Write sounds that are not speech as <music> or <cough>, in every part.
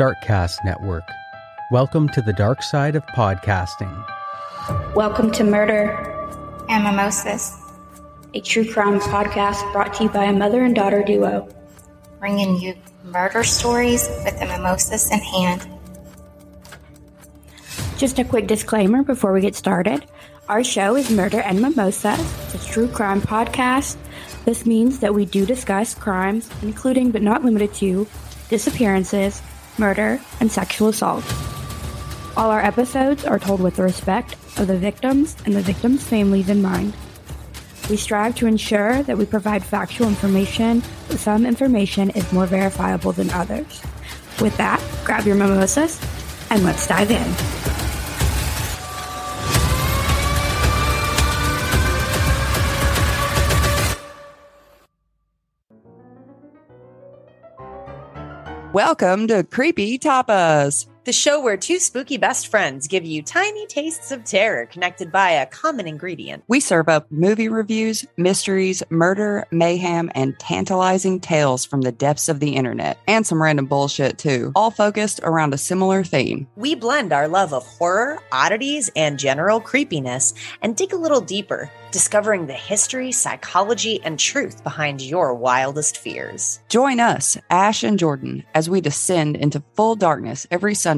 Darkcast Network. Welcome to the dark side of podcasting. Welcome to Murder and Mimosas, a true crime podcast brought to you by a mother and daughter duo, bringing you murder stories with the mimosas in hand. Just a quick disclaimer before we get started. Our show is Murder and Mimosas. It's a true crime podcast. This means that we do discuss crimes, including but not limited to disappearances, murder, and sexual assault. All our episodes are told with the respect of the victims and the victims' families in mind. We strive to ensure that we provide factual information, but some information is more verifiable than others. With that, grab your mimosas and let's dive in. Welcome to Creepy Tapas, the show where two spooky best friends give you tiny tastes of terror connected by a common ingredient. We serve up movie reviews, mysteries, murder, mayhem, and tantalizing tales from the depths of the internet, and some random bullshit too, all focused around a similar theme. We blend our love of horror, oddities, and general creepiness and dig a little deeper discovering the history, psychology, and truth behind your wildest fears. Join us, Ash and Jordan, as we descend into full darkness every Sunday,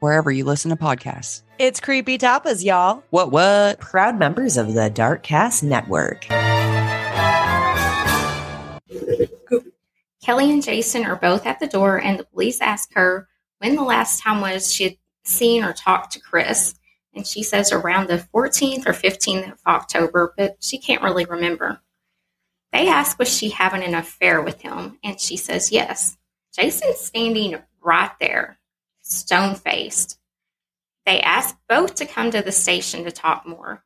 wherever you listen to podcasts. It's Creepy Tapas, y'all. What, what? Proud members of the Darkcast Network. Kelly and Jason are both at the door, and the police ask her when the last time was she had seen or talked to Chris and she says around the 14th or 15th of October, but she can't really remember. They ask was she having an affair with him, and she says yes. Jason's standing right there, stone faced. They ask both to come to the station to talk more.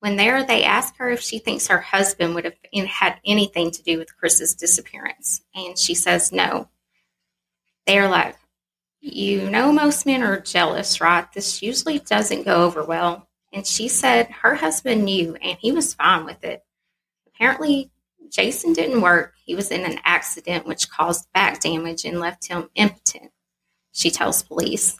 When there, they ask her if she thinks her husband would have had anything to do with Chris's disappearance, and she says no. They are like, you know, most men are jealous, right? This usually doesn't go over well. And she said her husband knew and he was fine with it. Apparently, Jason didn't work. He was in an accident which caused back damage and left him impotent, she tells police.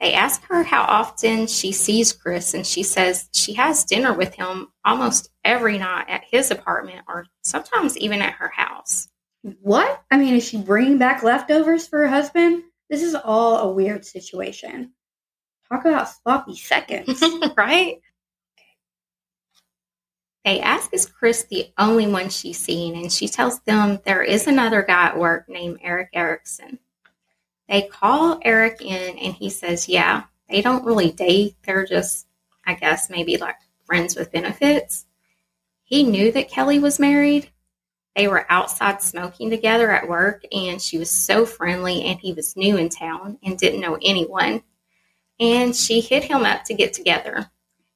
They ask her how often she sees Chris, and she says she has dinner with him almost every night at his apartment or sometimes even at her house. What? I mean, is she bringing back leftovers for her husband? This is all a weird situation. Talk about sloppy seconds. <laughs> right? They ask, is Chris the only one she's seen? And she tells them there is another guy at work named Eric Erickson. They call Eric in and he says, yeah, they don't really date. They're just, I guess, maybe like friends with benefits. He knew that Kelly was married they were outside smoking together at work, and she was so friendly, and he was new in town and didn't know anyone. And she hit him up to get together.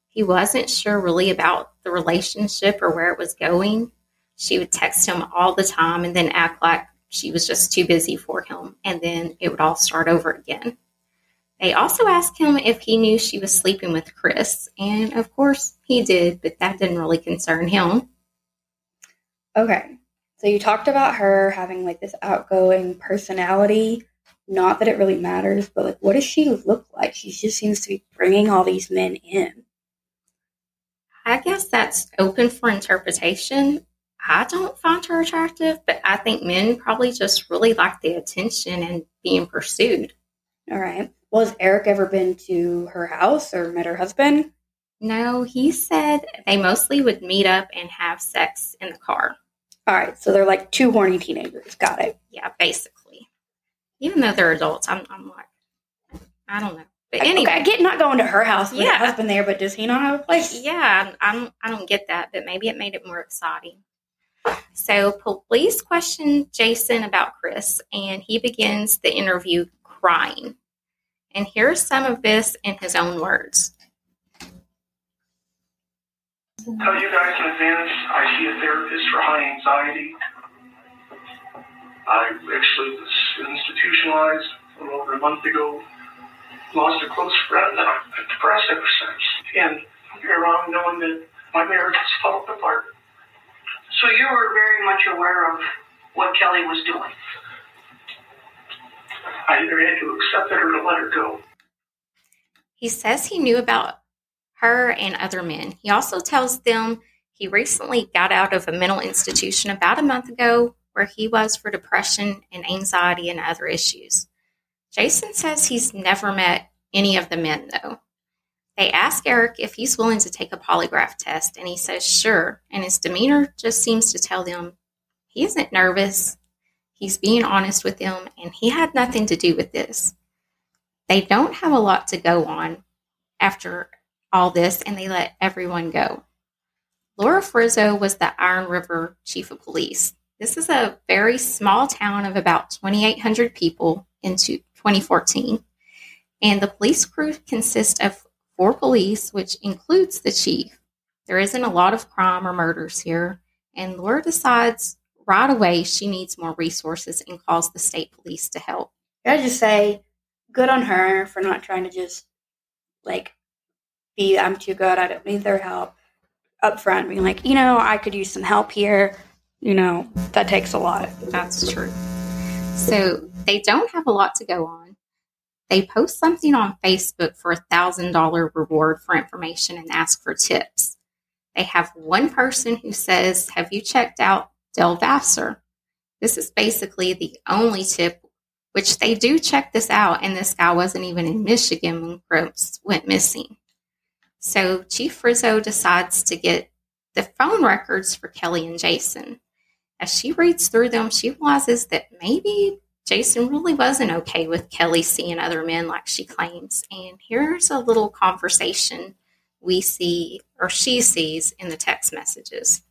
He wasn't sure really about the relationship or where it was going. She would text him all the time and then act like she was just too busy for him, and then it would all start over again. They also asked him if he knew she was sleeping with Chris, and of course he did, but that didn't really concern him. Okay, so you talked about her having like this outgoing personality. Not that it really matters, but like, what does she look like? She just seems to be bringing all these men in. I guess that's open for interpretation. I don't find her attractive, but I think men probably just really like the attention and being pursued. All right. Well, has Eric ever been to her house or met her husband? No, he said they mostly would meet up and have sex in the car. All right, so they're like two horny teenagers. Got it. Yeah, basically. Even though they're adults, I'm, I'm like, I don't know. But anyway, okay, I get not going to her house with yeah. her husband there, but does he not have a place? Yeah, I don't, I don't get that, but maybe it made it more exciting. So police question Jason about Chris, and he begins the interview crying. And here's some of this in his own words tell you guys in advance, I see a therapist for high anxiety. I actually was institutionalized a little over a month ago. Lost a close friend that I've been depressed ever since. And here around knowing that my marriage has fallen apart. So you were very much aware of what Kelly was doing? I either had to accept it or to let her go. He says he knew about her and other men. He also tells them he recently got out of a mental institution about a month ago where he was for depression and anxiety and other issues. Jason says he's never met any of the men, though. They ask Eric if he's willing to take a polygraph test, and he says sure. And his demeanor just seems to tell them he isn't nervous. He's being honest with them, and he had nothing to do with this. They don't have a lot to go on after all this, and they let everyone go. Laura Frizzo was the Iron River chief of police. This is a very small town of about 2,800 people in 2014. And the police crew consists of four police, which includes the chief. There isn't a lot of crime or murders here. And Laura decides right away she needs more resources and calls the state police to help. I just say, good on her for not trying to just like be I'm too good, I don't need their help up front, being like, you know, I could use some help here. You know, that takes a lot. That's true. So they don't have a lot to go on. They post something on Facebook for a thousand dollar reward for information and ask for tips. They have one person who says, Have you checked out Del Vassar? This is basically the only tip, which they do check this out, and this guy wasn't even in Michigan when Crumps went missing. So Chief Frizzo decides to get the phone records for Kelly and Jason. As she reads through them, she realizes that maybe Jason really wasn't okay with Kelly seeing other men like she claims. And here's a little conversation we see, or she sees, in the text messages.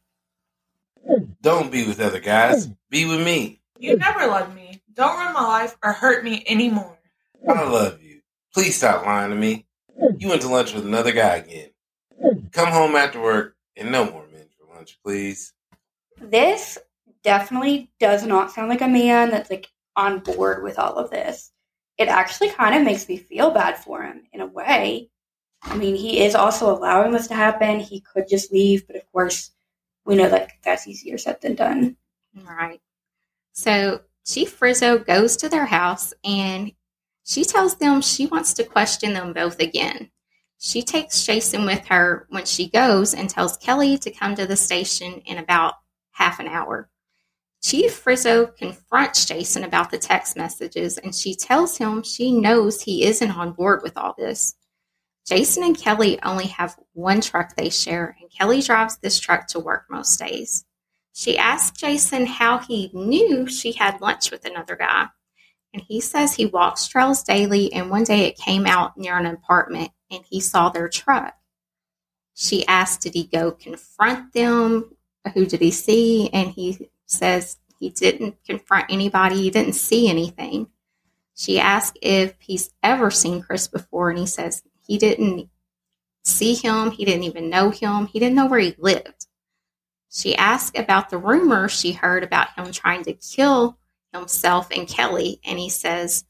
Don't be with other guys. Be with me. You never loved me. Don't ruin my life or hurt me anymore. I love you. Please stop lying to me. You went to lunch with another guy again. Come home after work and no more men for lunch, please. This definitely does not sound like a man that's like on board with all of this. It actually kind of makes me feel bad for him in a way. I mean, he is also allowing this to happen. He could just leave, but of course, we know that that's easier said than done. Right. So Chief Frizzo goes to their house and she tells them she wants to question them both again. She takes Jason with her when she goes and tells Kelly to come to the station in about half an hour. Chief Frizzo confronts Jason about the text messages and she tells him she knows he isn't on board with all this. Jason and Kelly only have one truck they share, and Kelly drives this truck to work most days. She asks Jason how he knew she had lunch with another guy, and he says he walks trails daily, and one day it came out near an apartment and he saw their truck. She asked, Did he go confront them? Who did he see? And he says he didn't confront anybody, he didn't see anything. She asked if he's ever seen Chris before, and he says he didn't see him, he didn't even know him, he didn't know where he lived. She asked about the rumor she heard about him trying to kill himself and Kelly, and he says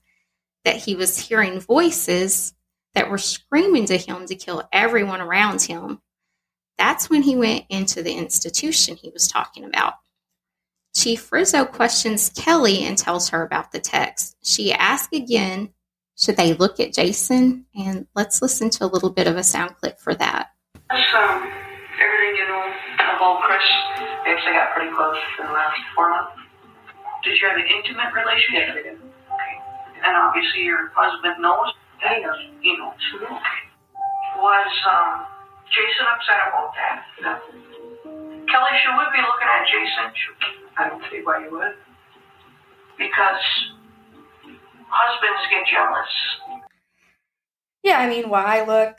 that he was hearing voices that were screaming to him to kill everyone around him. That's when he went into the institution he was talking about. Chief Frizzo questions Kelly and tells her about the text. She asks again, should they look at Jason? And let's listen to a little bit of a sound clip for that. That's um, everything you know about Chris. We actually got pretty close in the last four months. Did you have an intimate relationship? Yes, we did. Okay. And obviously your husband knows? He knows. He knows. Okay. Was um, Jason upset about that? No. Kelly, should we be looking at Jason? I don't see why you would. Because husbands get jealous. Yeah, I mean, why look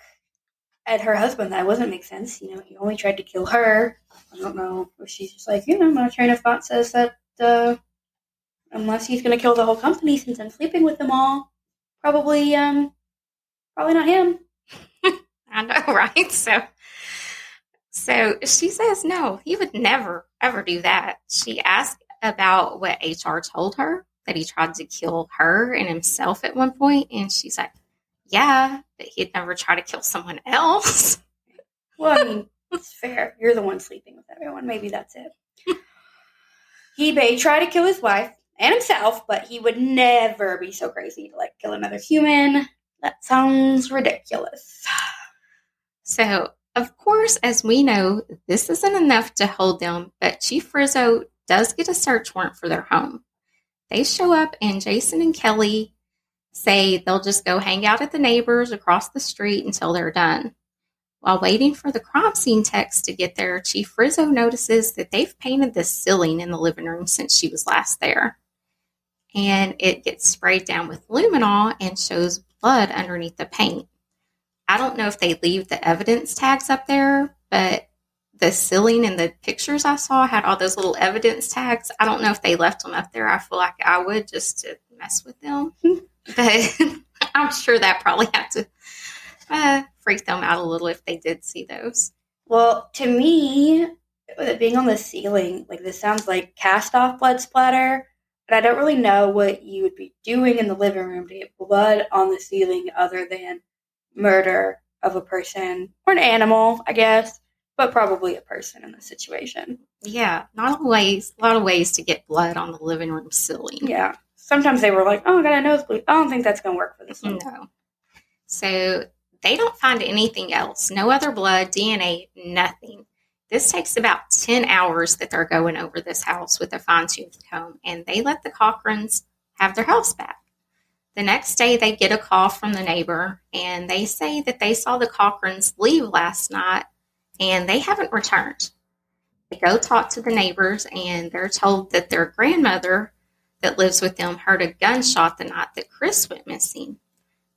at her husband? That wouldn't make sense. You know, he only tried to kill her. I don't know if she's just like, you know, my train of thought says that uh, unless he's going to kill the whole company since I'm sleeping with them all, probably, um, probably not him. <laughs> I know, <laughs> right? So, so she says no, he would never ever do that. She asked about what HR told her that he tried to kill her and himself at one point, and she's like, "Yeah, but he'd never try to kill someone else." <laughs> Well, I mean, it's fair. You're the one sleeping with everyone. Maybe that's it. he may try to kill his wife and himself, but he would never be so crazy to like kill another human. That sounds ridiculous. So, of course, as we know, this isn't enough to hold them, but Chief Frizzo does get a search warrant for their home. They show up, and Jason and Kelly say they'll just go hang out at the neighbors across the street until they're done. While waiting for the crime scene techs to get there, Chief Frizzo notices that they've painted the ceiling in the living room since she was last there. And it gets sprayed down with luminol and shows blood underneath the paint. I don't know if they leave the evidence tags up there, but the ceiling and the pictures I saw had all those little evidence tags. I don't know if they left them up there. I feel like I would just to mess with them. <laughs> but <laughs> I'm sure that probably had to uh, freak them out a little if they did see those. Well, to me, with it being on the ceiling, like this sounds like cast off blood splatter, but I don't really know what you would be doing in the living room to get blood on the ceiling other than murder of a person or an animal, I guess, but probably a person in the situation. Yeah, not always. A lot of ways to get blood on the living room ceiling. Yeah. Sometimes they were like, "Oh, I got a nosebleed." I don't think that's going to work for this one. No. So they don't find anything else. No other blood, DNA, nothing. This takes about 10 hours that they're going over this house with a fine tooth comb, and they let the Cochrans have their house back. The next day, they get a call from the neighbor, and they say that they saw the Cochrans leave last night and they haven't returned. They go talk to the neighbors, and they're told that their grandmother that lives with them heard a gunshot the night that Chris went missing.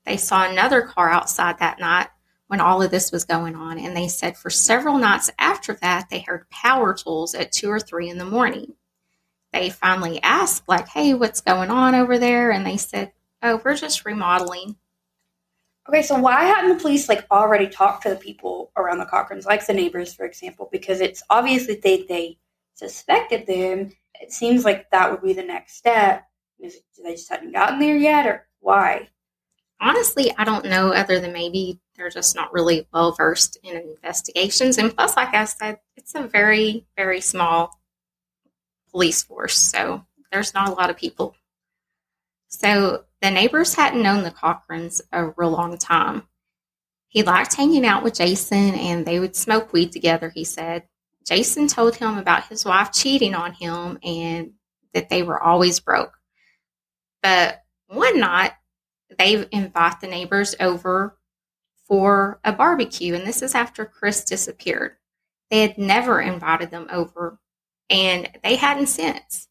They saw another car outside that night when all of this was going on, and they said for several nights after that, they heard power tools at two or three in the morning. They finally asked, like, hey, what's going on over there? And they said, oh, we're just remodeling. Okay, so why hadn't the police like already talked to the people around the Cochrans, like the neighbors, for example? Because it's obviously they they suspected them. It seems like that would be the next step. Is they just hadn't gotten there yet, or why? Honestly, I don't know. Other than maybe they're just not really well versed in investigations, and plus, like I said, it's a very very small police force, so there's not a lot of people. So the neighbors hadn't known the Cochrans a real long time. He liked hanging out with Jason and they would smoke weed together, he said. Jason told him about his wife cheating on him and that they were always broke. But one night, they invite the neighbors over for a barbecue, and this is after Chris disappeared. They had never invited them over, and they hadn't since.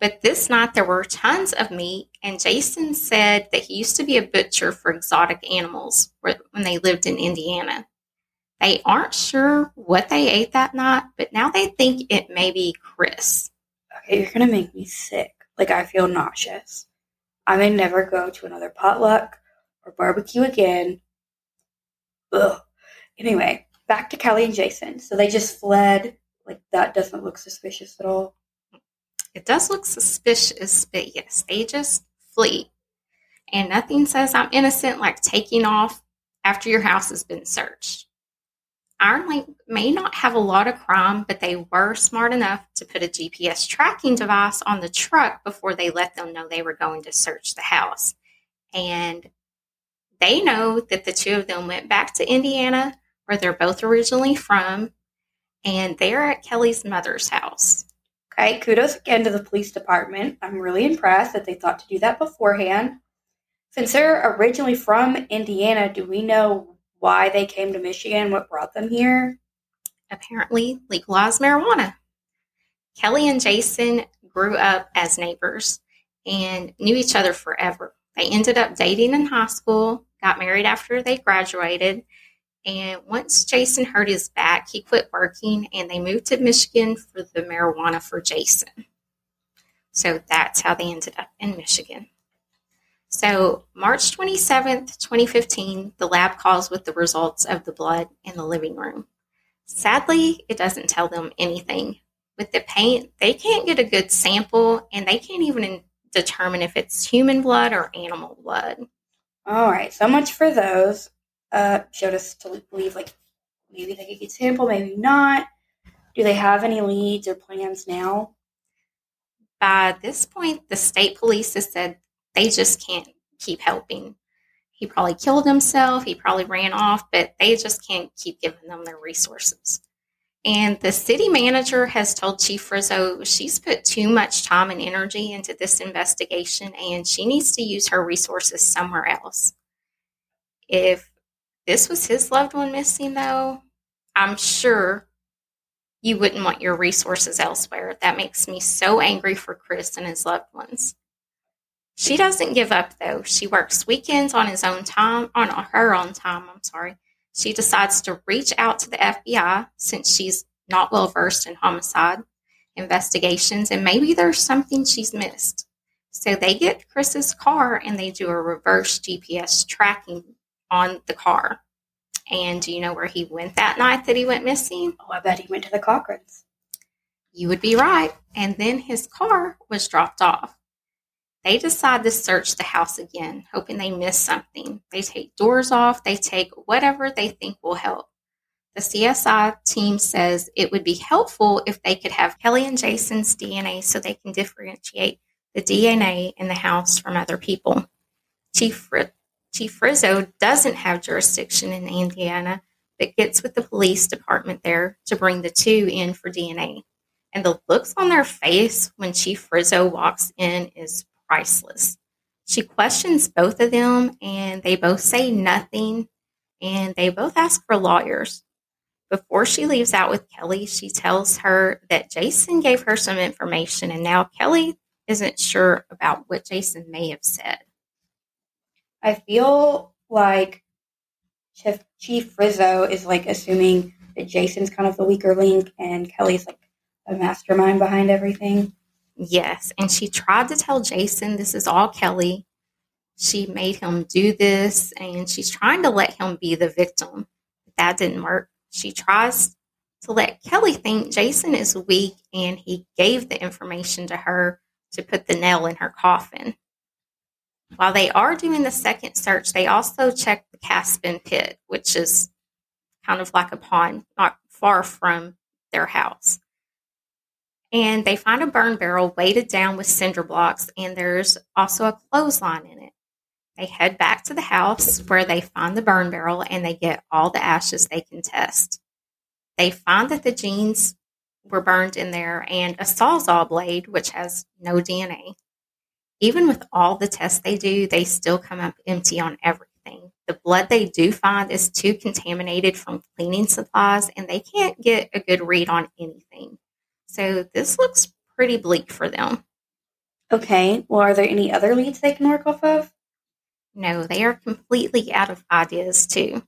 But this night there were tons of meat, and Jason said that he used to be a butcher for exotic animals when they lived in Indiana. They aren't sure what they ate that night, but now they think it may be Chris. Okay, you're gonna make me sick. Like I feel nauseous. I may never go to another potluck or barbecue again. Ugh. Anyway, back to Kelly and Jason. So they just fled. Like that doesn't look suspicious at all. It does look suspicious, but yes, they just flee. And nothing says I'm innocent like taking off after your house has been searched. Iron Lake may not have a lot of crime, but they were smart enough to put a GPS tracking device on the truck before they let them know they were going to search the house. And they know that the two of them went back to Indiana, where they're both originally from, and they're at Kelly's mother's house. Okay, kudos again to the police department. I'm really impressed that they thought to do that beforehand. Since they're originally from Indiana, do we know why they came to Michigan? What brought them here? Apparently, legalized marijuana. Kelly and Jason grew up as neighbors and knew each other forever. They ended up dating in high school, got married after they graduated, and once Jason hurt his back, he quit working and they moved to Michigan for the marijuana for Jason. So that's how they ended up in Michigan. So, March 27th, 2015, the lab calls with the results of the blood in the living room. Sadly, it doesn't tell them anything. With the paint, they can't get a good sample and they can't even determine if it's human blood or animal blood. All right, so much for those uh, showed us to believe like maybe they could get sample, maybe not. Do they have any leads or plans now? By this point, the state police has said they just can't keep helping. He probably killed himself, he probably ran off, but they just can't keep giving them their resources. And the city manager has told Chief Frizzo she's put too much time and energy into this investigation and she needs to use her resources somewhere else. If this was his loved one missing, though, I'm sure you wouldn't want your resources elsewhere. That makes me so angry for Chris and his loved ones. She doesn't give up though. She works weekends on his own time, on her own time, I'm sorry. She decides to reach out to the FBI since she's not well versed in homicide investigations and maybe there's something she's missed. So they get Chris's car and they do a reverse GPS tracking on the car. And do you know where he went that night that he went missing? Oh, I bet he went to the Cochrans. You would be right. And then his car was dropped off. They decide to search the house again, hoping they miss something. They take doors off, they take whatever they think will help. The CSI team says it would be helpful if they could have Kelly and Jason's DNA so they can differentiate the DNA in the house from other people. Chief, Chief Frizzo doesn't have jurisdiction in Indiana, but gets with the police department there to bring the two in for DNA. And the looks on their face when Chief Frizzo walks in is priceless. She questions both of them, and they both say nothing, and they both ask for lawyers. Before she leaves out with Kelly, she tells her that Jason gave her some information, and now Kelly isn't sure about what Jason may have said. I feel like Chief, Chief Frizzo is like assuming that Jason's kind of the weaker link and Kelly's like a mastermind behind everything. Yes. And she tried to tell Jason this is all Kelly. She made him do this and she's trying to let him be the victim. That didn't work. She tries to let Kelly think Jason is weak and he gave the information to her to put the nail in her coffin. While they are doing the second search, they also check the Caspian pit, which is kind of like a pond not far from their house and they find a burn barrel weighted down with cinder blocks, and there's also a clothesline in it. They head back to the house where they find the burn barrel and they get all the ashes they can test. They find that the jeans were burned in there and a sawzall blade, which has no DNA. Even with all the tests they do, they still come up empty on everything. The blood they do find is too contaminated from cleaning supplies, and they can't get a good read on anything. So this looks pretty bleak for them. Okay, well, are there any other leads they can work off of? No, they are completely out of ideas, too.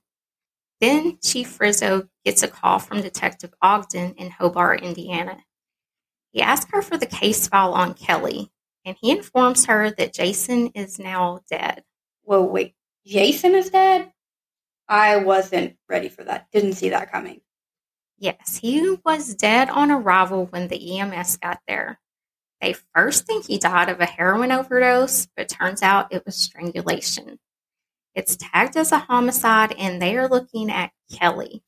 Then Chief Frizzo gets a call from Detective Ogden in Hobart, Indiana. He asks her for the case file on Kelly, and he informs her that Jason is now dead. Whoa, wait, Jason is dead? I wasn't ready for that. Didn't see that coming. Yes, he was dead on arrival when the EMS got there. They first think he died of a heroin overdose, but turns out it was strangulation. It's tagged as a homicide, and they are looking at Kelly.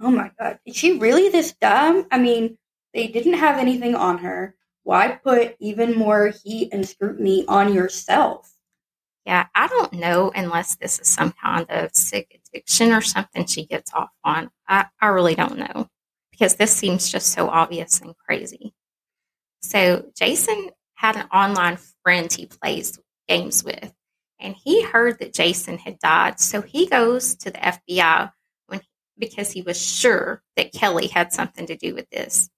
Oh my God. Is she really this dumb? I mean, they didn't have anything on her. Why put even more heat and scrutiny on yourself? Yeah, I don't know unless this is some kind of sick addiction or something she gets off on. I, I really don't know because this seems just so obvious and crazy. So Jason had an online friend he plays games with, and he heard that Jason had died. So he goes to the FBI when because he was sure that Kelly had something to do with this.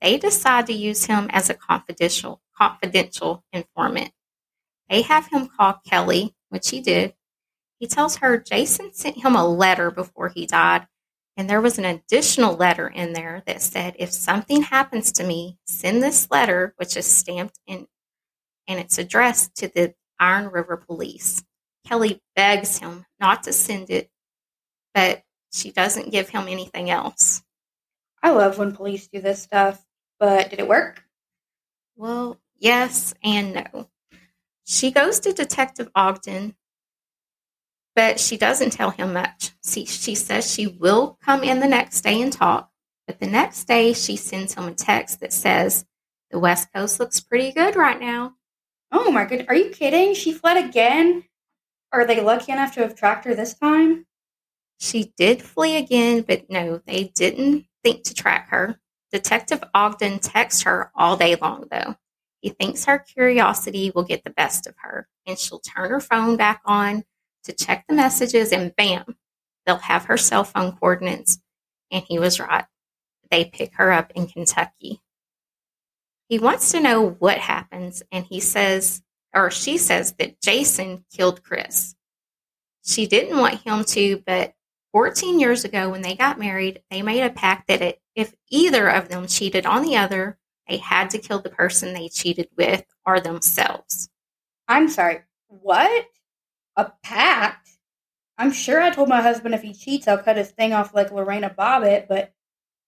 They decide to use him as a confidential confidential informant. They have him call Kelly, which he did. He tells her Jason sent him a letter before he died and there was an additional letter in there that said, if something happens to me, send this letter, which is stamped in, and it's addressed to the Iron River Police. Kelly begs him not to send it, but she doesn't give him anything else. I love when police do this stuff, but did it work? Well, yes and no. She goes to Detective Ogden but she doesn't tell him much. See, she says she will come in the next day and talk, but the next day she sends him a text that says, The West Coast looks pretty good right now. Oh my goodness. Are you kidding? She fled again? Are they lucky enough to have tracked her this time? She did flee again, but no, they didn't think to track her. Detective Ogden texts her all day long, though. He thinks her curiosity will get the best of her, and she'll turn her phone back on to check the messages, and bam, they'll have her cell phone coordinates. And he was right. They pick her up in Kentucky. He wants to know what happens, and he says, or she says, that Jason killed Chris. She didn't want him to, but 14 years ago, when they got married, they made a pact that it, if either of them cheated on the other, they had to kill the person they cheated with or themselves. I'm sorry. What? A pact? I'm sure I told my husband if he cheats, I'll cut his thing off like Lorena Bobbitt, but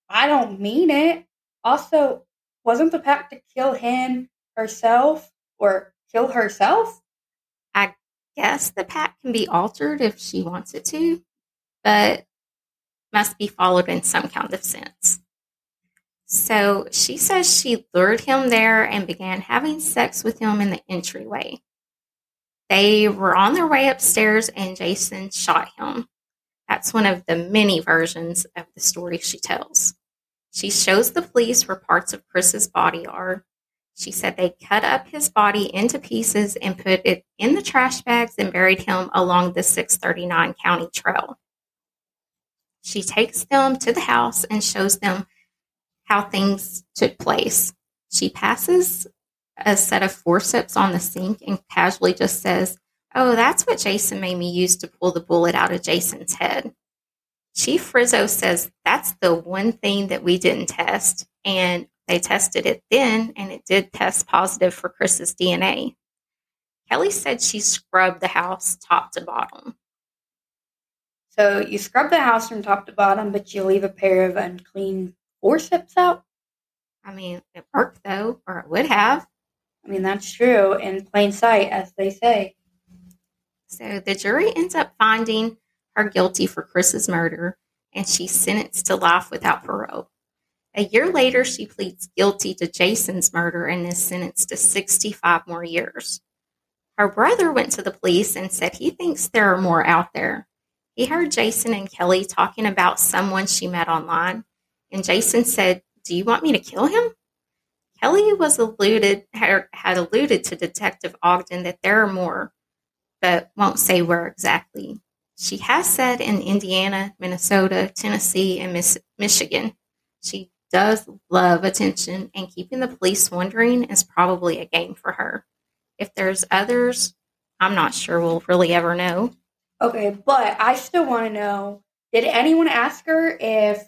I don't mean it. Also, wasn't the pact to kill him herself or kill herself? I guess the pact can be altered if she wants it to, but must be followed in some kind of sense. So she says she lured him there and began having sex with him in the entryway. They were on their way upstairs and Jason shot him. That's one of the many versions of the story she tells. She shows the police where parts of Chris's body are. She said they cut up his body into pieces and put it in the trash bags and buried him along the 639 County Trail. She takes them to the house and shows them how things took place. She passes a set of forceps on the sink and casually just says, Oh, that's what Jason made me use to pull the bullet out of Jason's head. Chief Frizzo says that's the one thing that we didn't test, and they tested it then, and it did test positive for Chris's DNA. Kelly said she scrubbed the house top to bottom. So you scrub the house from top to bottom, but you leave a pair of unclean forceps out? I mean, it worked though, or it would have. I mean, that's true in plain sight, as they say. So the jury ends up finding her guilty for Chris's murder, and she's sentenced to life without parole. A year later, she pleads guilty to Jason's murder and is sentenced to 65 more years. Her brother went to the police and said he thinks there are more out there. He heard Jason and Kelly talking about someone she met online, and Jason said, Do you want me to kill him? Kelly was alluded had alluded to Detective Ogden that there are more, but won't say where exactly. She has said in Indiana, Minnesota, Tennessee, and Miss, Michigan. She does love attention, and keeping the police wondering is probably a game for her. If there's others, I'm not sure we'll really ever know. Okay, but I still want to know did anyone ask her if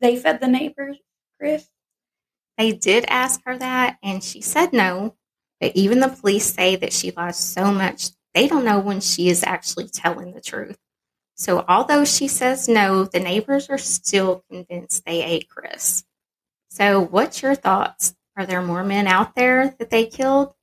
they fed the neighbors, Chris? They did ask her that, and she said no. But even the police say that she lies so much, they don't know when she is actually telling the truth. So, although she says no, the neighbors are still convinced they ate Chris. So, what's your thoughts? Are there more men out there that they killed?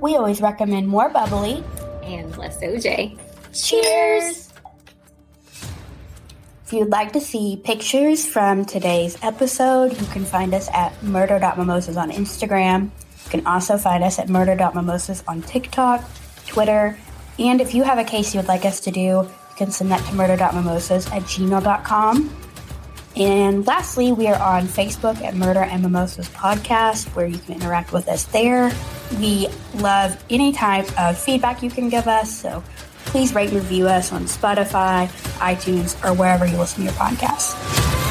We always recommend more bubbly and less OJ. Cheers! If you'd like to see pictures from today's episode, you can find us at murder.mimosas on Instagram. You can also find us at murder.mimosas on TikTok, Twitter, and if you have a case you would like us to do, you can send that to murder.mimosas at gmail.com. And lastly, we are on Facebook at Murder and Mimosas Podcast, where you can interact with us there. We love any type of feedback you can give us, so please rate and review us on Spotify, iTunes, or wherever you listen to your podcasts.